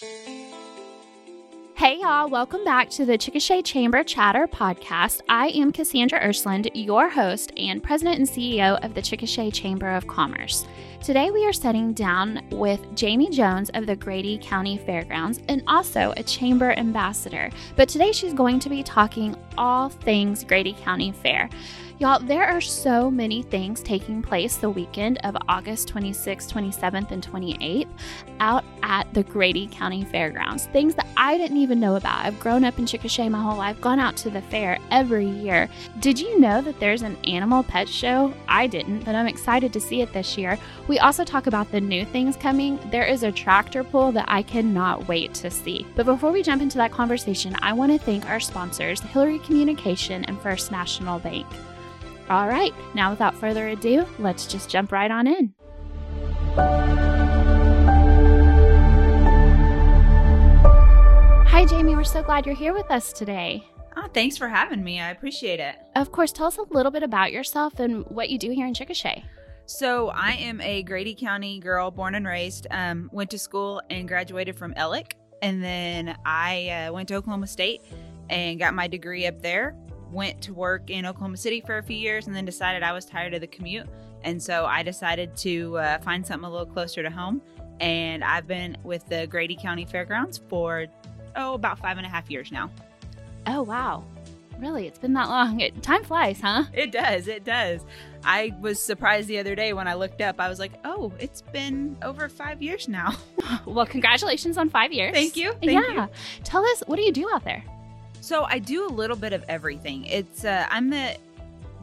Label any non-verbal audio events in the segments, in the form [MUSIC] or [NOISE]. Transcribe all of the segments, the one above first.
Hey, y'all, welcome back to the Chickasha Chamber Chatter podcast. I am Cassandra Ursland, your host and president and CEO of the Chickasha Chamber of Commerce. Today, we are sitting down with Jamie Jones of the Grady County Fairgrounds and also a chamber ambassador. But today, she's going to be talking all things Grady County Fair. Y'all, there are so many things taking place the weekend of August 26th, 27th, and 28th out at the Grady County Fairgrounds. Things that I didn't even know about. I've grown up in Chickasha my whole life, gone out to the fair every year. Did you know that there's an animal pet show? I didn't, but I'm excited to see it this year. We also talk about the new things coming. There is a tractor pull that I cannot wait to see. But before we jump into that conversation, I want to thank our sponsors, Hilliary Communication and First National Bank. All right, now without further ado, let's just jump right on in. Hi, Jamie. We're so glad you're here with us today. Oh, thanks for having me. I appreciate it. Of course, tell us a little bit about yourself and what you do here in Chickasha. So, I am a Grady County girl, born and raised. Um, went to school and graduated from Alex, and then I uh, went to Oklahoma State and got my degree up there went to work in Oklahoma City for a few years and then decided I was tired of the commute. And so I decided to uh, find something a little closer to home. And I've been with the Grady County Fairgrounds for, oh, about five and a half years now. Oh, wow. Really? It's been that long. It, time flies, huh? It does. It does. I was surprised the other day when I looked up. I was like, oh, it's been over five years now. [LAUGHS] well, congratulations on five years. Thank you. Thank yeah. You. Tell us, what do you do out there? So I do a little bit of everything. It's uh, I'm the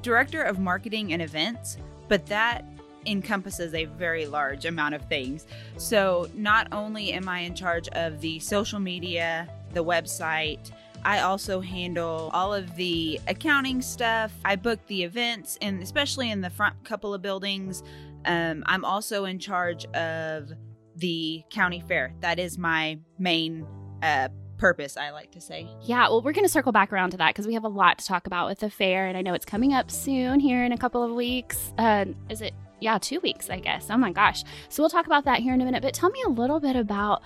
director of marketing and events, but that encompasses a very large amount of things. So not only am I in charge of the social media, the website, I also handle all of the accounting stuff. I book the events, and especially in the front couple of buildings. Um, I'm also in charge of the county fair. That is my main uh, purpose, I like to say. Yeah, well, we're going to circle back around to that because we have a lot to talk about with the fair. And I know it's coming up soon here in a couple of weeks. Uh, is it? Yeah, two weeks, I guess. Oh my gosh. So we'll talk about that here in a minute. But tell me a little bit about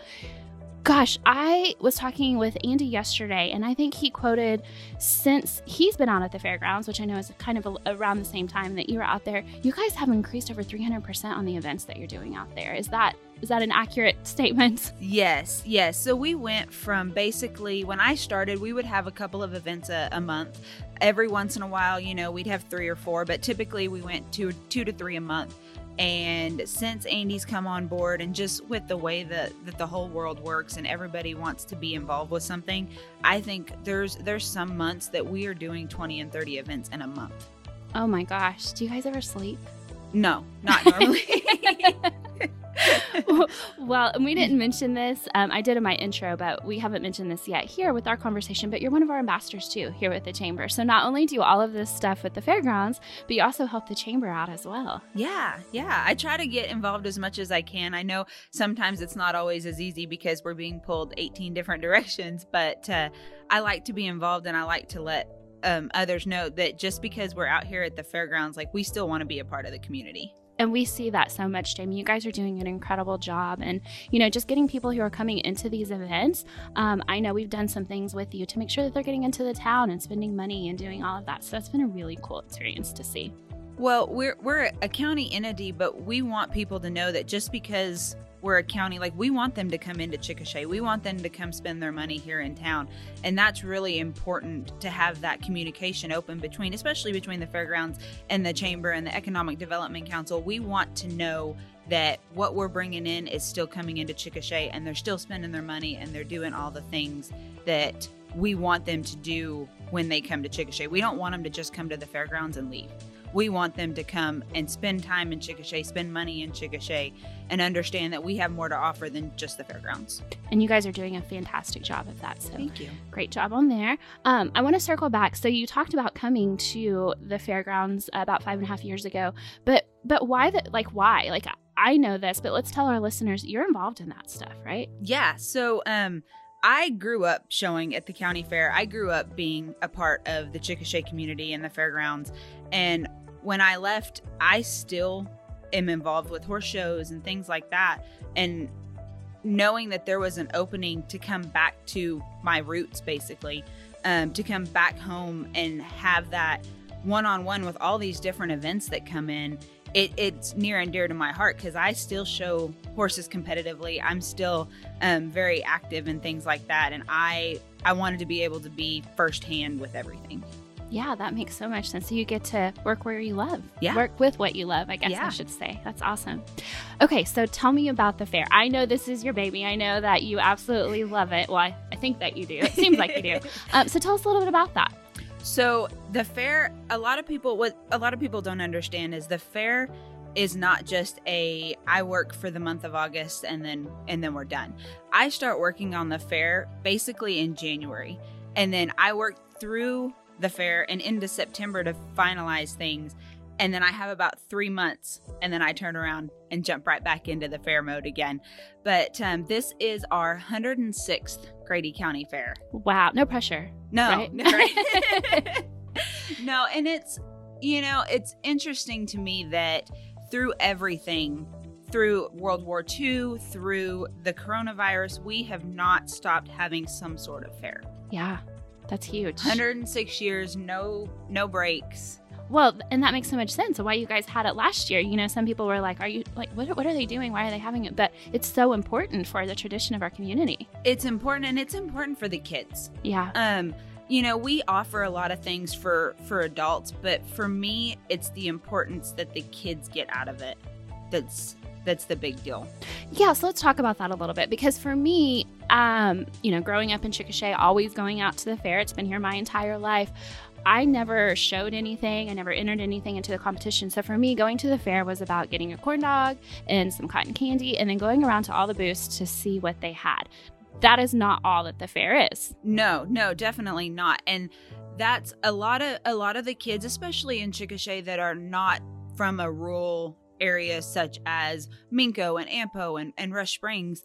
Gosh, I was talking with Andy yesterday, and I think he quoted since he's been on at the fairgrounds, which I know is kind of a, around the same time that you were out there. You guys have increased over 300% on the events that you're doing out there. Is that is that an accurate [LAUGHS] statement? Yes, yes. So we went from basically when I started, we would have a couple of events a, a month. Every once in a while, you know, we'd have three or four, but typically we went two two to three a month. And since Andy's come on board, and just with the way that, that the whole world works and everybody wants to be involved with something, I think there's there's some months that we are doing 20 and 30 events in a month. Oh my gosh. Do you guys ever sleep? No, not normally. [LAUGHS] [LAUGHS] well, we didn't mention this. Um, I did in my intro, but we haven't mentioned this yet here with our conversation. But you're one of our ambassadors too here with the chamber. So not only do all of this stuff with the fairgrounds, but you also help the chamber out as well. Yeah, yeah. I try to get involved as much as I can. I know sometimes it's not always as easy because we're being pulled 18 different [LAUGHS] directions, but uh, I like to be involved and I like to let um, others know that just because we're out here at the fairgrounds, like we still want to be a part of the community and we see that so much jamie. You guys are doing an incredible job. And you know just getting people who are coming into these events um, i know we've done some things with you to make sure that they're getting into the town and spending money and doing all of that. So that's been a really cool experience to see. Well we're we're a county entity but we want people to know that just because we're a county like we want them to come into Chickasha. We want them to come spend their money here in town. And that's really important to have that communication open between especially between the fairgrounds and the chamber and the economic development council. We want to know that what we're bringing in is still coming into Chickasha and they're still spending their money and they're doing all the things that we want them to do when they come to Chickasha. We don't want them to just come to the fairgrounds and leave we want them to come and spend time in Chickasha, spend money in Chickasha, and understand that we have more to offer than just the fairgrounds. And you guys are doing a fantastic job of that. So thank you. Great job on there. Um, I want to circle back. So you talked about coming to the fairgrounds about five and a half years ago, but but why that? Like why? Like I know this, but let's tell our listeners you're involved in that stuff, right? Yeah. So um. I grew up showing at the county fair. I grew up being a part of the Chickasha community and the fairgrounds. And when I left, I still am involved with horse shows and things like that. And knowing that there was an opening to come back to my roots, basically, um, to come back home and have that one on one with all these different events that come in. It, it's near and dear to my heart because I still show horses competitively. I'm still um, very active and things like that, and I I wanted to be able to be firsthand with everything. Yeah, that makes so much sense. So you get to work where you love. Yeah. Work with what you love, I guess Yeah. I should say. That's awesome. Okay, so tell me about the fair. I know this is your baby. I know that you absolutely love it. Well, I, I think that you do. It seems like you do. [LAUGHS] Um, so tell us a little bit about that. So the fair, a lot of people, what a lot of people don't understand is the fair is not just a I work for the month of August and then and then we're done. I start working on the fair basically in January, and then I work through the fair and into September to finalize things. And then I have about three months, and then I turn around and jump right back into the fair mode again. But um, this is our 106th Grady County Fair. Wow, no pressure. No, Right? no, right? [LAUGHS] [LAUGHS] no, and it's you know it's interesting to me that through everything, through World War II, through the coronavirus, we have not stopped having some sort of fair. Yeah, that's huge. 106 years, no no breaks. Well, and that makes so much sense why you guys had it last year. You know, some people were like, "Are you like what? What are they doing? Why are they having it?" But it's so important for the tradition of our community. It's important, and it's important for the kids. Yeah, um you know we offer a lot of things for for adults but for me it's the importance that the kids get out of it that's that's the big deal yeah. So let's talk about that a little bit because for me, um, you know, growing up in Chickasha, always going out to the fair. It's been here my entire life. I never showed anything. I never entered anything into the competition. So for me, going to the fair was about getting a corn dog and some cotton candy, and then going around to all the booths to see what they had. That is not all that the fair is. no no definitely not and that's a lot of a lot of the kids especially in chickasha that are not from a rural area such as Minco and ampo and, and rush springs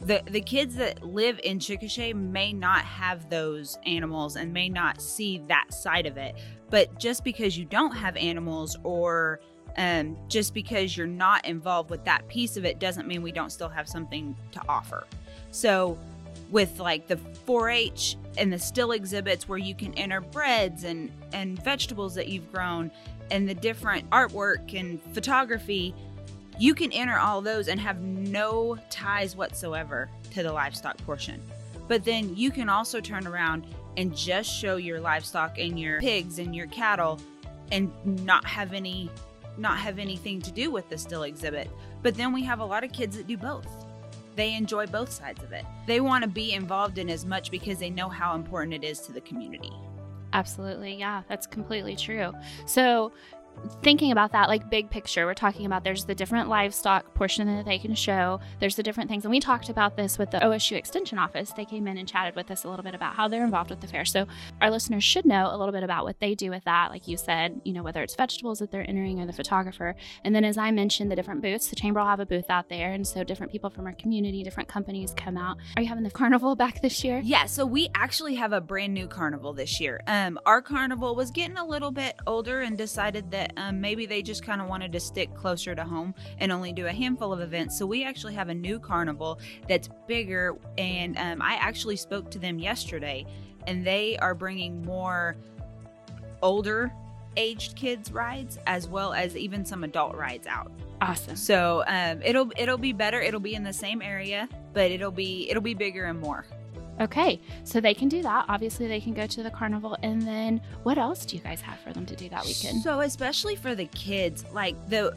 the the kids that live in chickasha may not have those animals and may not see that side of it. But just because you don't have animals or um, just because you're not involved with that piece of it doesn't mean we don't still have something to offer. So with like the 4-H and the still exhibits where you can enter breads and and vegetables that you've grown and the different artwork and photography you can enter all those and have no ties whatsoever to the livestock portion but then you can also turn around and just show your livestock and your pigs and your cattle and not have any not have anything to do with the still exhibit but then we have a lot of kids that do both they enjoy both sides of it. They want to be involved in as much because they know how important it is to the community. Absolutely. Yeah, that's completely true. So, thinking about that, like big picture, we're talking about there's the different livestock portion that they can show, there's the different things. And we talked about this with the OSU Extension Office. They came in and chatted with us a little bit about how they're involved with the fair. So, our listeners should know a little bit about what they do with that. Like you said, you know, whether it's vegetables that they're entering or the photographer. And then, as I mentioned, the different booths, the chamber will have a booth out there. And so, different people from our community, different companies come out. Are you having the [LAUGHS] carnival back this year? Yeah, so we actually have a brand new carnival this year. Um, our carnival was getting a little bit older and decided that um, maybe they just kind of wanted to stick closer to home and only do a handful of events. So we actually have a new carnival that's bigger, and um, I actually spoke to them yesterday, and they are bringing more older aged kids rides as well as even some adult rides out. Awesome. So um, it'll it'll be better. It'll be in the same area, but it'll be it'll be bigger and more. Okay, so they can do that. Obviously, they can go to the carnival. And then what else do you guys have for them to do that weekend? So especially for the kids, like the,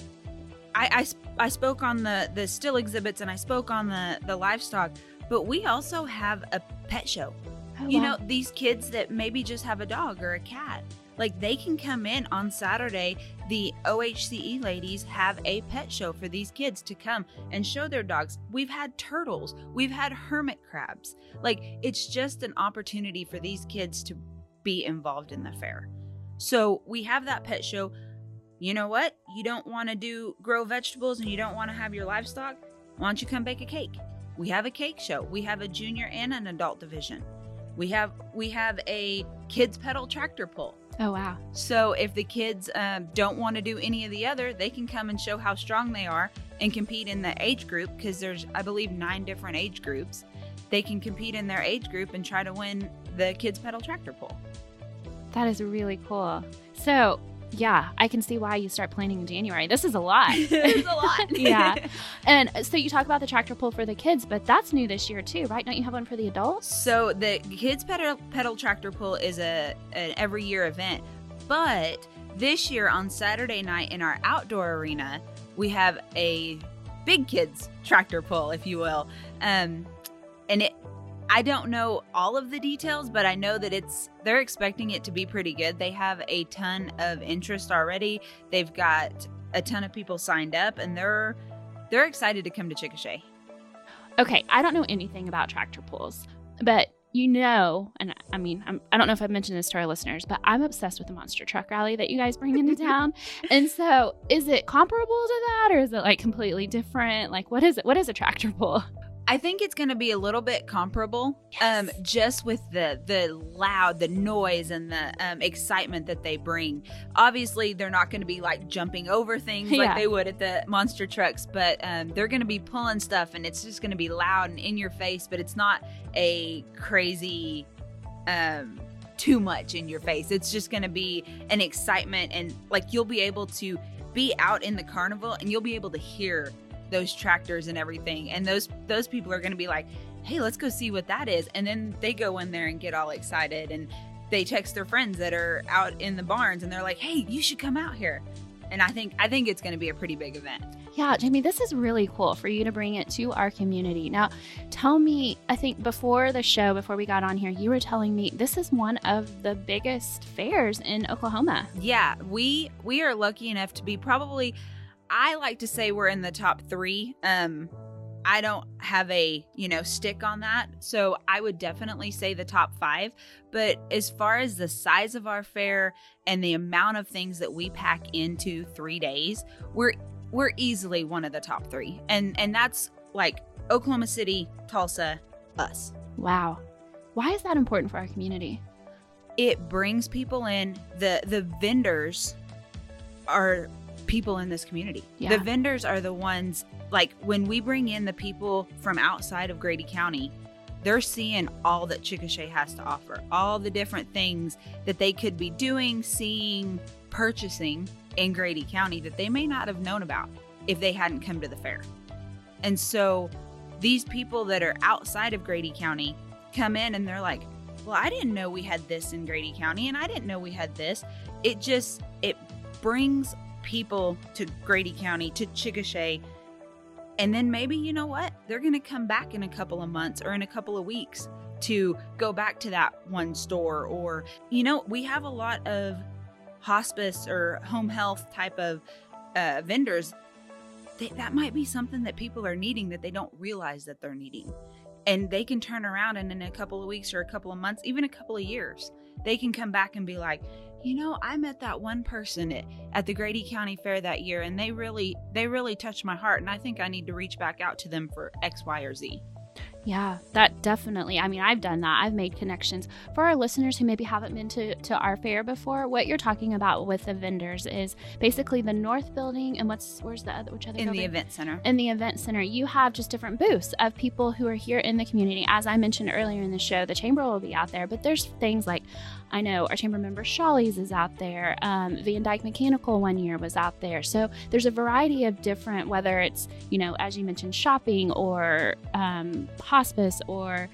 I, I I spoke on the the still exhibits and I spoke on the the livestock, but we also have a pet show. Oh, You wow. know, these kids that maybe just have a dog or a cat, like they can come in on Saturday. The OHCE ladies have a pet show for these kids to come and show their dogs. We've had turtles, we've had hermit crabs. Like it's just an opportunity for these kids to be involved in the fair. So we have that pet show. You know what? You don't want to do grow vegetables and you don't want to have your livestock? Why don't you come bake a cake? We have a cake show. We have a junior and an adult division. We have we have a kids pedal tractor pull. Oh, wow. So if the kids um, don't want to do any of the other, they can come and show how strong they are and compete in the age group because there's I believe nine different age groups. They can compete in their age group and try to win the kids pedal tractor pull. That is really cool. So, yeah, I can see why you start planning in January. This is a lot. [LAUGHS] it's a lot. [LAUGHS] yeah. [LAUGHS] And so you talk about the tractor pull for the kids, but that's new this year too, right? Don't you have one for the adults? So the kids pedal pedal tractor pull is a an every year event, but this year on Saturday night in our outdoor arena, we have a big kids tractor pull, if you will. Um, and it I don't know all of the details, but I know that it's they're expecting it to be pretty good. They have a ton of interest already. They've got a ton of people signed up and they're they're excited to come to Chickasha. Okay, I don't know anything about tractor pulls, but you know, and I mean, I'm, I do not know if I've mentioned this to our listeners, but I'm obsessed with the monster truck rally that you guys bring into [LAUGHS] town. and so, is it comparable to that, or is it like completely different? Like, what is it? What is a tractor pull? I think it's going to be a little bit comparable, um, Yes. um, just with the the loud, the noise, and the um, excitement that they bring. Obviously, they're not going to be like jumping over things Yeah. like they would at the monster trucks, but um, they're going to be pulling stuff, and it's just going to be loud and in your face. But it's not a crazy, um, too much in your face. It's just going to be an excitement, and like you'll be able to be out in the carnival, and you'll be able to hear those tractors and everything and those those people are going to be like hey let's go see what that is and then they go in there and get all excited and they text their friends that are out in the barns and they're like hey you should come out here and i think i think it's going to be a pretty big event Yeah, Jamie, this is really cool for you to bring it to our community. Now, tell me, I think before the show, before we got on here, you were telling me this is one of the biggest fairs in Oklahoma. yeah we we are lucky enough to be probably i like to say we're in the top three. Um i don't have a you know stick on that. So i would definitely say the top five. But as far as the size of our fair and the amount of things that we pack into three days we're we're easily one of the top three. And and that's like oklahoma city tulsa us. Wow. Why is that important for our community? it brings people in. The the vendors are people in this community. Yeah. the vendors are the ones like when we bring in the people from outside of grady county they're seeing all that chickasha has to offer all the different things that they could be doing seeing purchasing in grady county that they may not have known about if they hadn't come to the fair. And so these people that are outside of grady county come in and they're like well i didn't know we had this in grady county and i didn't know we had this. It just it brings people to grady county to chickasha. And then maybe you know what? They're going to come back in a couple of months or in a couple of weeks to go back to that one store or you know we have a lot of hospice or home health type of uh, vendors. They, that might be something that people are needing that they don't realize that they're needing. And they can turn around and in a couple of weeks or a couple of months even a couple of years they can come back and be like you know i met that one person at, at the grady county fair that year and they really they really touched my heart and i think i need to reach back out to them for x y or z Yeah, that definitely. I mean, I've done that. I've made connections. For our listeners who maybe haven't been to, to our fair before, what you're talking about with the vendors is basically the north building and what's where's the other which other in the event center in the event center, you have just different booths of people who are here in the community. As I mentioned earlier in the show, the chamber will be out there, but there's things like I know our chamber member Shawley's is out there. Um, Van Dyke Mechanical one year was out there. So there's a variety of different, whether it's, you know, as you mentioned, shopping or um, hospice or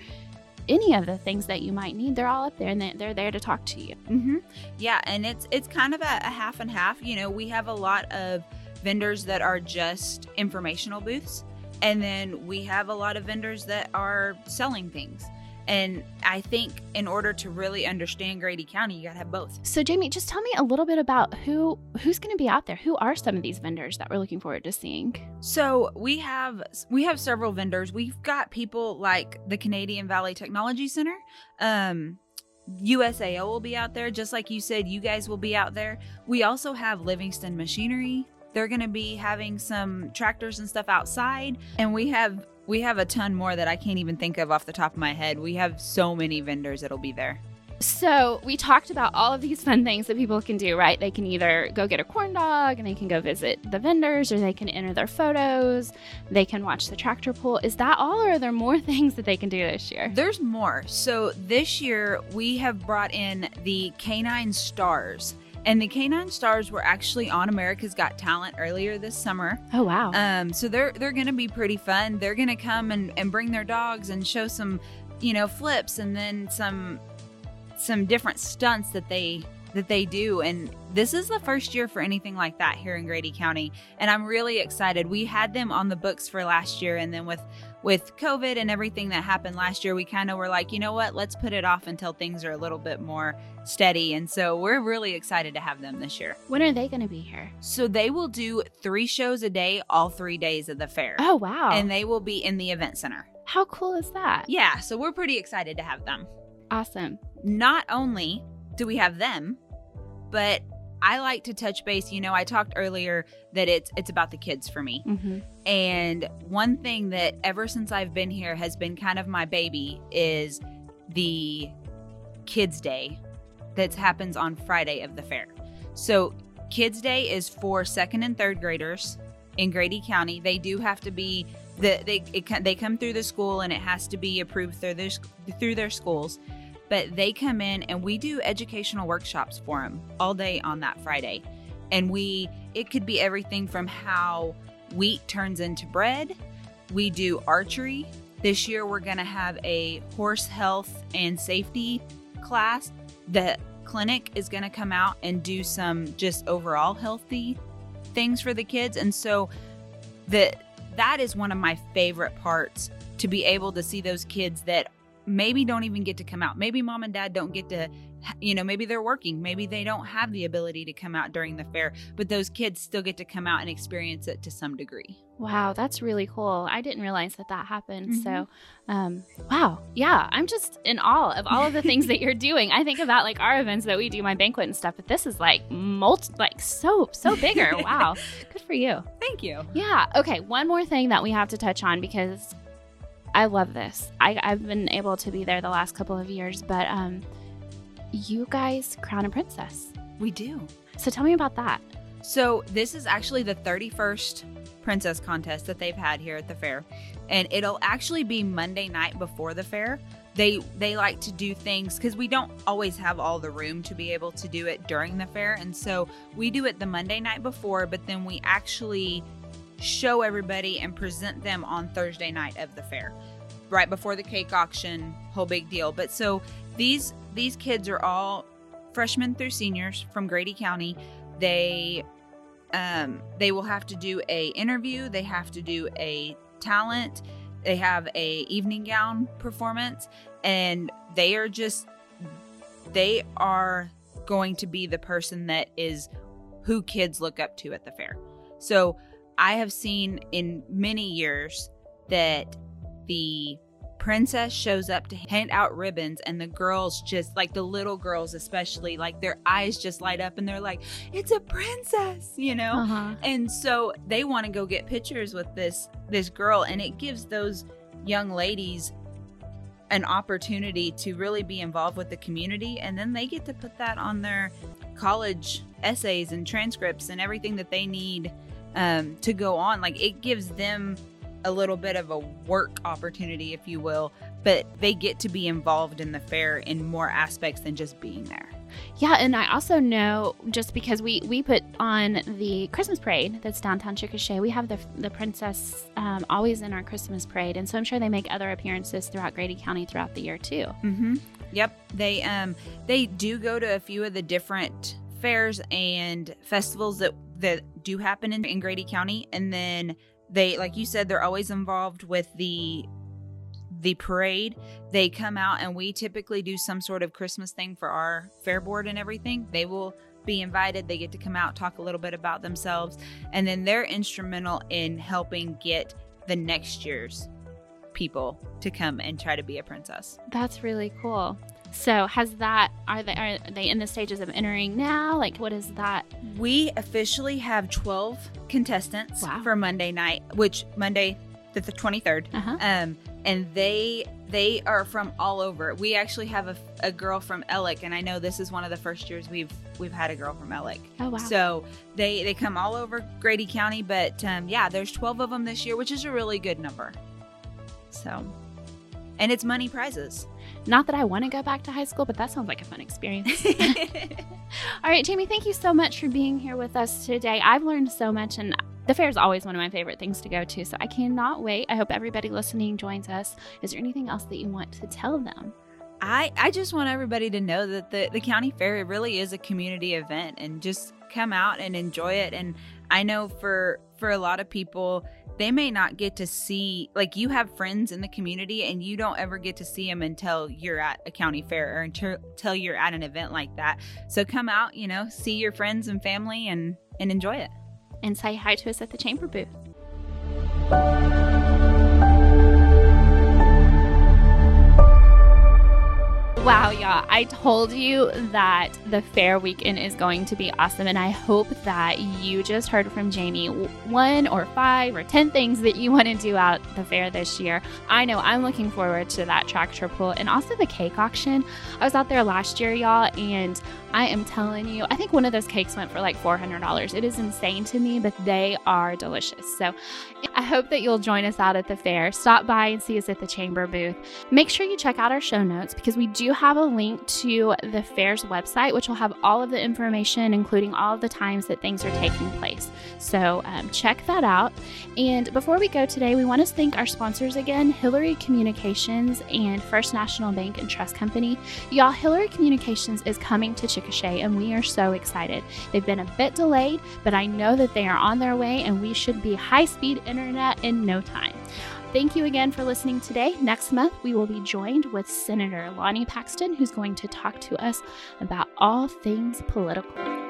any of the things that you might need. They're all up there and they- they're there to talk to you. hmm Yeah, and it's it's kind of a, a half and half. You know, we have a lot of vendors that are just informational booths, and then we have a lot of vendors that are selling things. And I think in order to really understand Grady County, you gotta have both. So Jamie, just tell me a little bit about who who's going to be out there. Who are some of these vendors that we're looking forward to seeing? So we have we have several vendors. We've got people like the Canadian Valley Technology Center. Um, USAO will be out there, just like you said. You guys will be out there. We also have Livingston Machinery. They're going to be having some tractors and stuff outside, and we have we have a ton more that I can't even think of off the top of my head. We have so many vendors that'll be there. So, we talked about all of these [LAUGHS] fun things that people can do, right? They can either go get a corn dog and they can go visit the vendors or they can enter their photos. They can watch the tractor pull. Is that all or are there more [LAUGHS] things that they can do this year? There's more. So this year we have brought in the Canine Stars. And the Canine Stars were actually on America's Got Talent earlier this summer. Oh wow. Um, so they're they're gonna be pretty fun. They're gonna come and, and bring their dogs and show some, you know, flips and then some some different stunts that they that they do and this is the first year for anything like that here in Grady County and I'm really excited. We had them on the books for last year and then with with COVID and everything that happened last year, we kind of were like, you know what, let's put it off until things are a little bit more steady. And so we're really excited to have them this year. When are they going to be here? So they will do three shows a day, all three days of the fair. Oh, wow. And they will be in the event center. How cool is that? Yeah. So we're pretty excited to have them. Awesome. Not only do we have them, but I like to touch base. You know, I talked earlier that it's it's about the kids for me. Mm-hmm. And one thing that ever since I've been here has been kind of my baby is the Kids Day that happens on Friday of the fair. So Kids Day is for second and third graders in Grady County. They do have to be the they it, they come through the school and it has to be approved through their through their schools but they come in and we do educational workshops for them all day on that Friday. And we, it could be everything from how wheat turns into bread. We do archery. This year, we're going to have a horse health and safety class. The clinic is going to come out and do some just overall healthy things for the kids. And so, the, that is one of my favorite parts to be able to see those kids that maybe don't even get to come out. Maybe mom and dad don't get to, you know, maybe they're working. Maybe they don't have the ability to come out during the fair, but those kids still get to come out and experience it to some degree. Wow, that's really cool. I didn't realize that that happened. Mm-hmm. So, um, wow. Yeah, I'm just in awe of all of the things that [LAUGHS] you're doing. I think about like our events that we do, my banquet and stuff, but this is like multi, like so, so bigger. [LAUGHS] wow. Good for you. Thank you. Yeah. Okay. One more thing that we have to touch on because I love this. I, I've been able to be there the last couple of years, but um, you guys crown a princess. We do. So tell me about that. So this is actually the 31st princess contest that they've had here at the fair, and it'll actually be Monday night before the fair. They they like to do things because we don't always have all the room to be able to do it during the fair, and so we do it the Monday night before. But then we actually show everybody and present them on Thursday night of the fair, right before the cake auction, whole big deal. But so these these kids are all freshmen through seniors from Grady County. They um, they will have to do a interview. They have to do a talent. They have a evening gown performance, and they are just they are going to be the person that is who kids look up to at the fair. So I have seen in many years that the princess shows up to hand out ribbons and the girls just like the little girls especially like their eyes just light up and they're like it's a princess you know uh-huh. and so they want to go get pictures with this this girl and it gives those young ladies an opportunity to really be involved with the community and then they get to put that on their college essays and transcripts and everything that they need um, to go on. Like it gives them a little bit of a work opportunity, if you will, but they get to be involved in the fair in more aspects than just being there. Yeah, and I also know just because we we put on the Christmas parade that's downtown Chickasha, we have the the princess um, always in our Christmas parade, and so I'm sure they make other appearances throughout Grady County throughout the year too. Mm-hmm. Yep, they um they do go to a few of the different fairs and festivals that that do happen in, in Grady County, and then they, like you said, they're always involved with the the parade. They come out, and we typically do some sort of Christmas thing for our fair board and everything. They will be invited. They get to come out, talk a little bit about themselves, and then they're instrumental in helping get the next year's people to come and try to be a princess. That's really cool. So has that are they are they in the stages of entering now? Like what is that? We officially have 12 contestants wow. for Monday night, which Monday the 23rd. Uh-huh. Um and they they are from all over. We actually have a, a girl from Alex, and I know this is one of the first years we've we've had a girl from Alex. Oh wow! So they they come all over Grady County, but um, yeah, there's 12 of them this year, which is a really good number. So, and it's money prizes. Not that I want to go back to high school, but that sounds like a fun experience. [LAUGHS] [LAUGHS] All right, Jamie, thank you so much for being here with us today. I've learned so much, and the fair is always one of my favorite things to go to. So I cannot wait. I hope everybody listening joins us. Is there anything else that you want to tell them? I, I just want everybody to know that the, the county fair really is a community event and just come out and enjoy it. And I know for for a lot of people, they may not get to see like you have friends in the community and you don't ever get to see them until you're at a county fair or until, you're at an event like that. So come out, you know, see your friends and family and and enjoy it. And say hi to us at the chamber booth. Wow, y'all. I told you that the fair weekend is going to be awesome, and I hope that you just heard from Jamie one or five or 10 things that you want to do out the fair this year. I know I'm looking forward to that tractor pull and also the cake auction. I was out there last year, y'all, and I am telling you, I think one of those cakes went for like $400. It is insane to me, but they are delicious. So I hope that you'll join us out at the fair. Stop by and see us at the chamber booth. Make sure you check out our show notes because we do have a link to the fair's website, which will have all of the information, including all of the times that things are taking place. So um, check that out. And before we go today, we want to thank our sponsors again Hilliary Communications and First National Bank and Trust Company. Y'all, Hilliary Communications is coming to Chickasha and we are so excited. They've been a bit delayed, but I know that they are on their way and we should be high speed internet in no time. Thank you again for listening today. Next month, we will be joined with Senator Lonnie Paxton, who's going to talk to us about all things political.